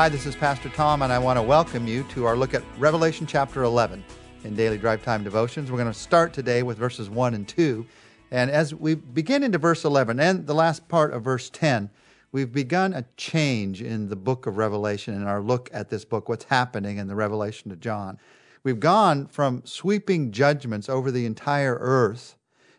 Hi, this is Pastor Tom, and I want to welcome you to our look at Revelation chapter 11 in Daily Drive Time Devotions. We're going to start today with verses 1 and 2. And as we begin into verse 11 and the last part of verse 10, we've begun a change in the book of Revelation in our look at this book, what's happening in the Revelation to John. We've gone from sweeping judgments over the entire earth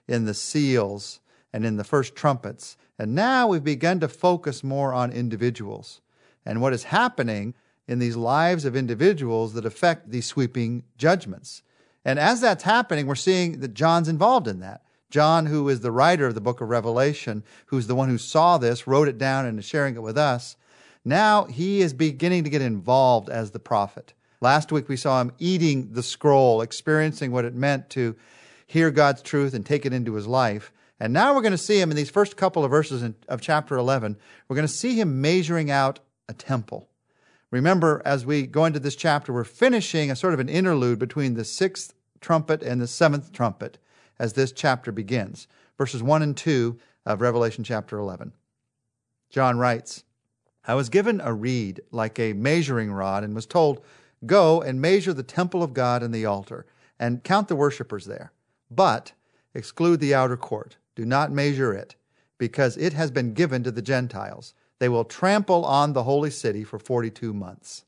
in the seals and in the first trumpets, and now we've begun to focus more on individuals and what is happening in these lives of individuals that affect these sweeping judgments. And as that's happening, we're seeing that John's involved in that. John, who is the writer of the book of Revelation, who's the one who saw this, wrote it down, and is sharing it with us, now he is beginning to get involved as the prophet. Last week we saw him eating the scroll, experiencing what it meant to hear God's truth and take it into his life. And now we're going to see him in these first couple of verses of chapter 11. We're going to see him measuring out a temple. Remember, as we go into this chapter, we're finishing a sort of an interlude between the sixth trumpet and the seventh trumpet as this chapter begins. Verses 1 and 2 of Revelation chapter 11. John writes, I was given a reed like a measuring rod and was told, Go and measure the temple of God and the altar, and count the worshippers there. But exclude the outer court. Do not measure it, because it has been given to the Gentiles they will trample on the holy city for 42 months.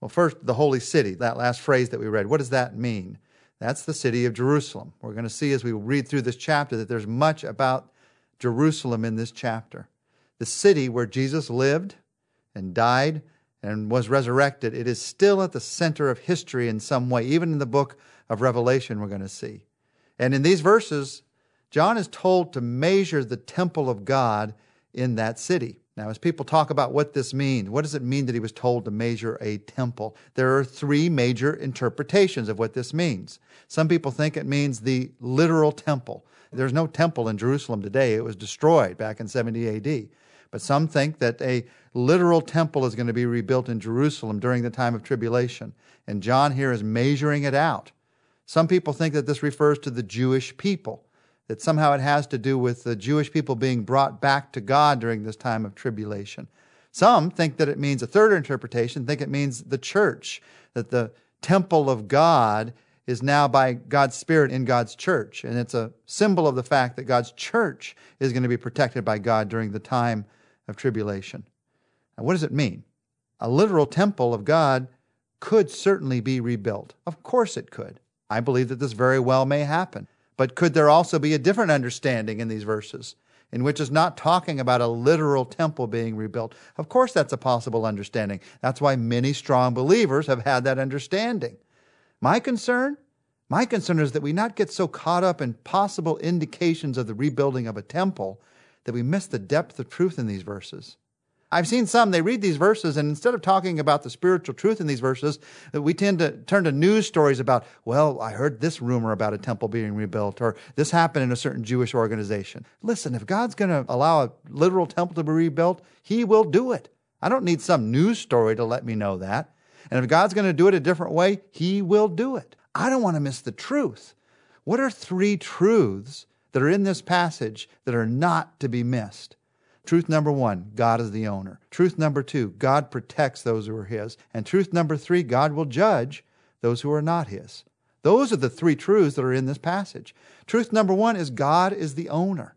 Well, first, the holy city, that last phrase that we read, what does that mean? That's the city of Jerusalem. We're going to see as we read through this chapter that there's much about Jerusalem in this chapter. The city where Jesus lived and died and was resurrected, it is still at the center of history in some way. Even in the book of Revelation, we're going to see. And in these verses, John is told to measure the temple of God in that city. Now, as people talk about what this means, what does it mean that he was told to measure a temple? There are three major interpretations of what this means. Some people think it means the literal temple. There's no temple in Jerusalem today, it was destroyed back in 70 AD. But some think that a literal temple is going to be rebuilt in Jerusalem during the time of tribulation. And John here is measuring it out. Some people think that this refers to the Jewish people that somehow it has to do with the Jewish people being brought back to God during this time of tribulation. Some think that it means a third interpretation, think it means the church, that the temple of God is now by God's Spirit in God's church. And it's a symbol of the fact that God's church is going to be protected by God during the time of tribulation. Now, what does it mean? A literal temple of God could certainly be rebuilt. Of course it could. I believe that this very well may happen. But could there also be a different understanding in these verses, in which is not talking about a literal temple being rebuilt? Of course, that's a possible understanding. That's why many strong believers have had that understanding. My concern? My concern is that we not get so caught up in possible indications of the rebuilding of a temple that we miss the depth of truth in these verses. I've seen some, they read these verses, and instead of talking about the spiritual truth in these verses, uh, we tend to turn to news stories about, well, I heard this rumor about a temple being rebuilt, or this happened in a certain Jewish organization. Listen, if God's going to allow a literal temple to be rebuilt, He will do it. I don't need some news story to let me know that. And if God's going to do it a different way, He will do it. I don't want to miss the truth. What are three truths that are in this passage that are not to be missed? Truth number one, God is the owner. Truth number two, God protects those who are His. And truth number three, God will judge those who are not His. Those are the three truths that are in this passage. Truth number one is God is the owner.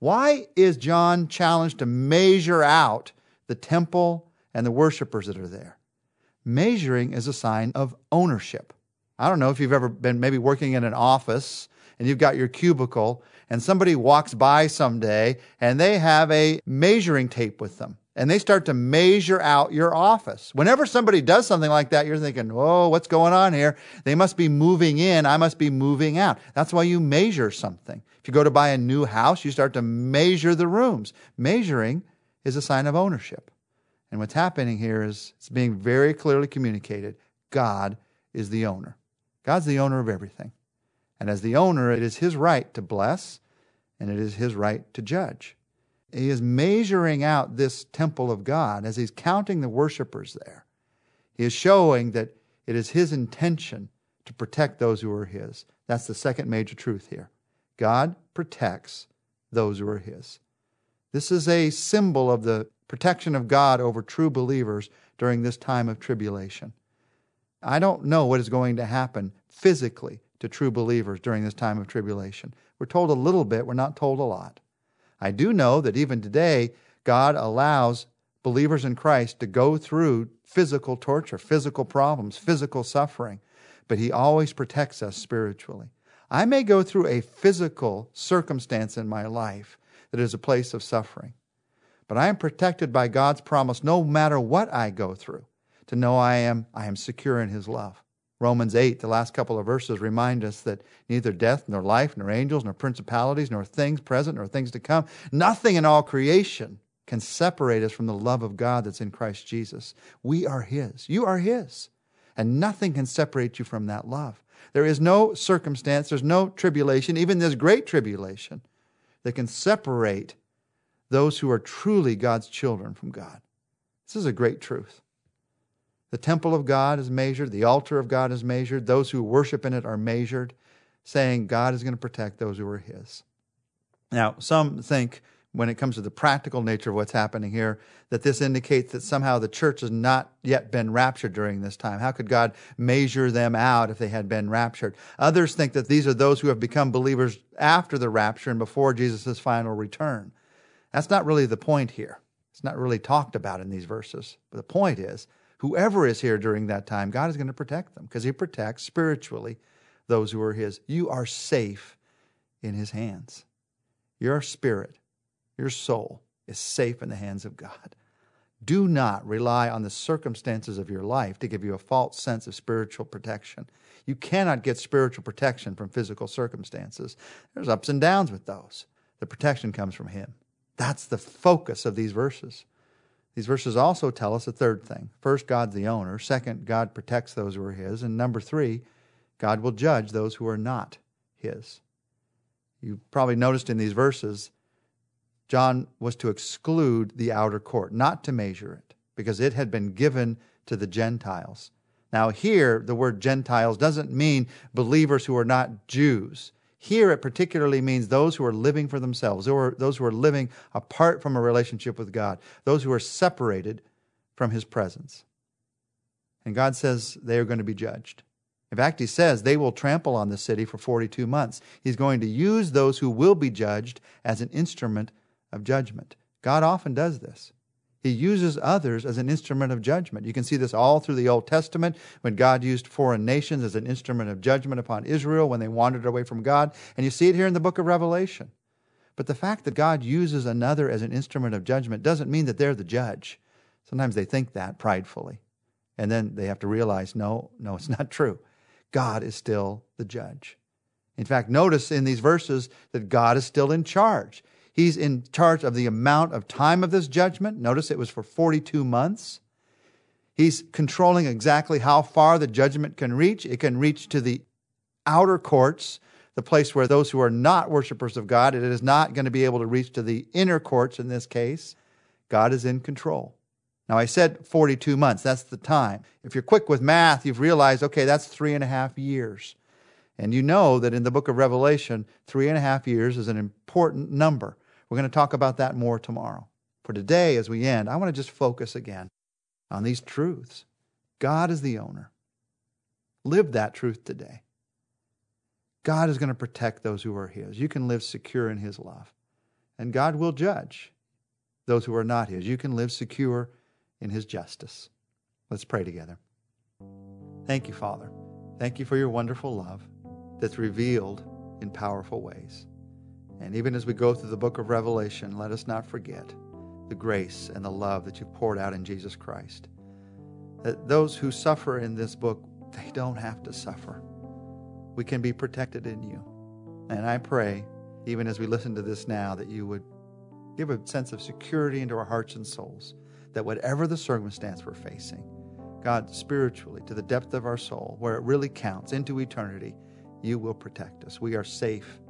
Why is John challenged to measure out the temple and the worshipers that are there? Measuring is a sign of ownership. I don't know if you've ever been maybe working in an office and you've got your cubicle and somebody walks by someday and they have a measuring tape with them and they start to measure out your office. Whenever somebody does something like that, you're thinking, oh, what's going on here? They must be moving in. I must be moving out. That's why you measure something. If you go to buy a new house, you start to measure the rooms. Measuring is a sign of ownership. And what's happening here is it's being very clearly communicated God is the owner. God's the owner of everything. And as the owner, it is his right to bless and it is his right to judge. He is measuring out this temple of God as he's counting the worshipers there. He is showing that it is his intention to protect those who are his. That's the second major truth here. God protects those who are his. This is a symbol of the protection of God over true believers during this time of tribulation. I don't know what is going to happen physically to true believers during this time of tribulation. We're told a little bit, we're not told a lot. I do know that even today, God allows believers in Christ to go through physical torture, physical problems, physical suffering, but He always protects us spiritually. I may go through a physical circumstance in my life that is a place of suffering, but I am protected by God's promise no matter what I go through to know I am, I am secure in His love. Romans 8, the last couple of verses, remind us that neither death, nor life, nor angels, nor principalities, nor things present, nor things to come, nothing in all creation can separate us from the love of God that's in Christ Jesus. We are His. You are His. And nothing can separate you from that love. There is no circumstance, there's no tribulation, even this great tribulation, that can separate those who are truly God's children from God. This is a great truth. The temple of God is measured, the altar of God is measured, those who worship in it are measured, saying God is going to protect those who are His. Now, some think when it comes to the practical nature of what's happening here, that this indicates that somehow the church has not yet been raptured during this time. How could God measure them out if they had been raptured? Others think that these are those who have become believers after the rapture and before Jesus' final return. That's not really the point here. It's not really talked about in these verses. But the point is, whoever is here during that time, God is going to protect them because He protects spiritually those who are His. You are safe in His hands. Your spirit your soul is safe in the hands of God. Do not rely on the circumstances of your life to give you a false sense of spiritual protection. You cannot get spiritual protection from physical circumstances. There's ups and downs with those. The protection comes from Him. That's the focus of these verses. These verses also tell us a third thing. First, God's the owner. Second, God protects those who are His. And number three, God will judge those who are not His. You probably noticed in these verses John was to exclude the outer court, not to measure it, because it had been given to the Gentiles. Now, here, the word Gentiles doesn't mean believers who are not Jews. Here, it particularly means those who are living for themselves, or those who are living apart from a relationship with God, those who are separated from His presence. And God says they are going to be judged. In fact, He says they will trample on the city for 42 months. He's going to use those who will be judged as an instrument of judgment. God often does this. He uses others as an instrument of judgment. You can see this all through the Old Testament when God used foreign nations as an instrument of judgment upon Israel when they wandered away from God. And you see it here in the book of Revelation. But the fact that God uses another as an instrument of judgment doesn't mean that they're the judge. Sometimes they think that pridefully. And then they have to realize no, no, it's not true. God is still the judge. In fact, notice in these verses that God is still in charge. He's in charge of the amount of time of this judgment. Notice it was for 42 months. He's controlling exactly how far the judgment can reach. It can reach to the outer courts, the place where those who are not worshipers of God, it is not going to be able to reach to the inner courts in this case. God is in control. Now, I said 42 months. That's the time. If you're quick with math, you've realized, okay, that's three and a half years. And you know that in the book of Revelation, three and a half years is an important number. We're going to talk about that more tomorrow. For today, as we end, I want to just focus again on these truths. God is the owner. Live that truth today. God is going to protect those who are His. You can live secure in His love. And God will judge those who are not His. You can live secure in His justice. Let's pray together. Thank you, Father. Thank you for your wonderful love that's revealed in powerful ways. And even as we go through the book of Revelation, let us not forget the grace and the love that you've poured out in Jesus Christ. That those who suffer in this book, they don't have to suffer. We can be protected in you. And I pray, even as we listen to this now, that you would give a sense of security into our hearts and souls, that whatever the circumstance we're facing, God, spiritually, to the depth of our soul, where it really counts, into eternity, you will protect us. We are safe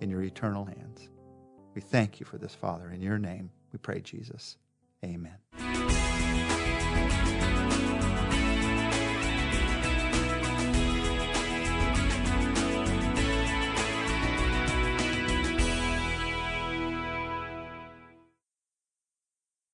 in your eternal hands. We thank you for this, Father. In your name, we pray, Jesus. Amen.